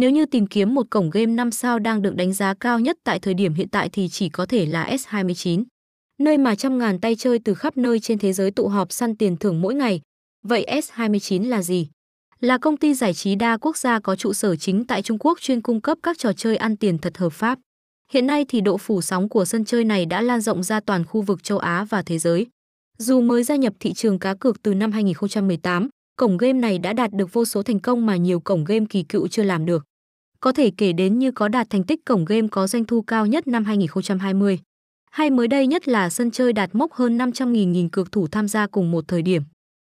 Nếu như tìm kiếm một cổng game 5 sao đang được đánh giá cao nhất tại thời điểm hiện tại thì chỉ có thể là S29, nơi mà trăm ngàn tay chơi từ khắp nơi trên thế giới tụ họp săn tiền thưởng mỗi ngày. Vậy S29 là gì? Là công ty giải trí đa quốc gia có trụ sở chính tại Trung Quốc chuyên cung cấp các trò chơi ăn tiền thật hợp pháp. Hiện nay thì độ phủ sóng của sân chơi này đã lan rộng ra toàn khu vực châu Á và thế giới. Dù mới gia nhập thị trường cá cược từ năm 2018, cổng game này đã đạt được vô số thành công mà nhiều cổng game kỳ cựu chưa làm được. Có thể kể đến như có đạt thành tích cổng game có doanh thu cao nhất năm 2020. Hay mới đây nhất là sân chơi đạt mốc hơn 500.000 nghìn cược thủ tham gia cùng một thời điểm.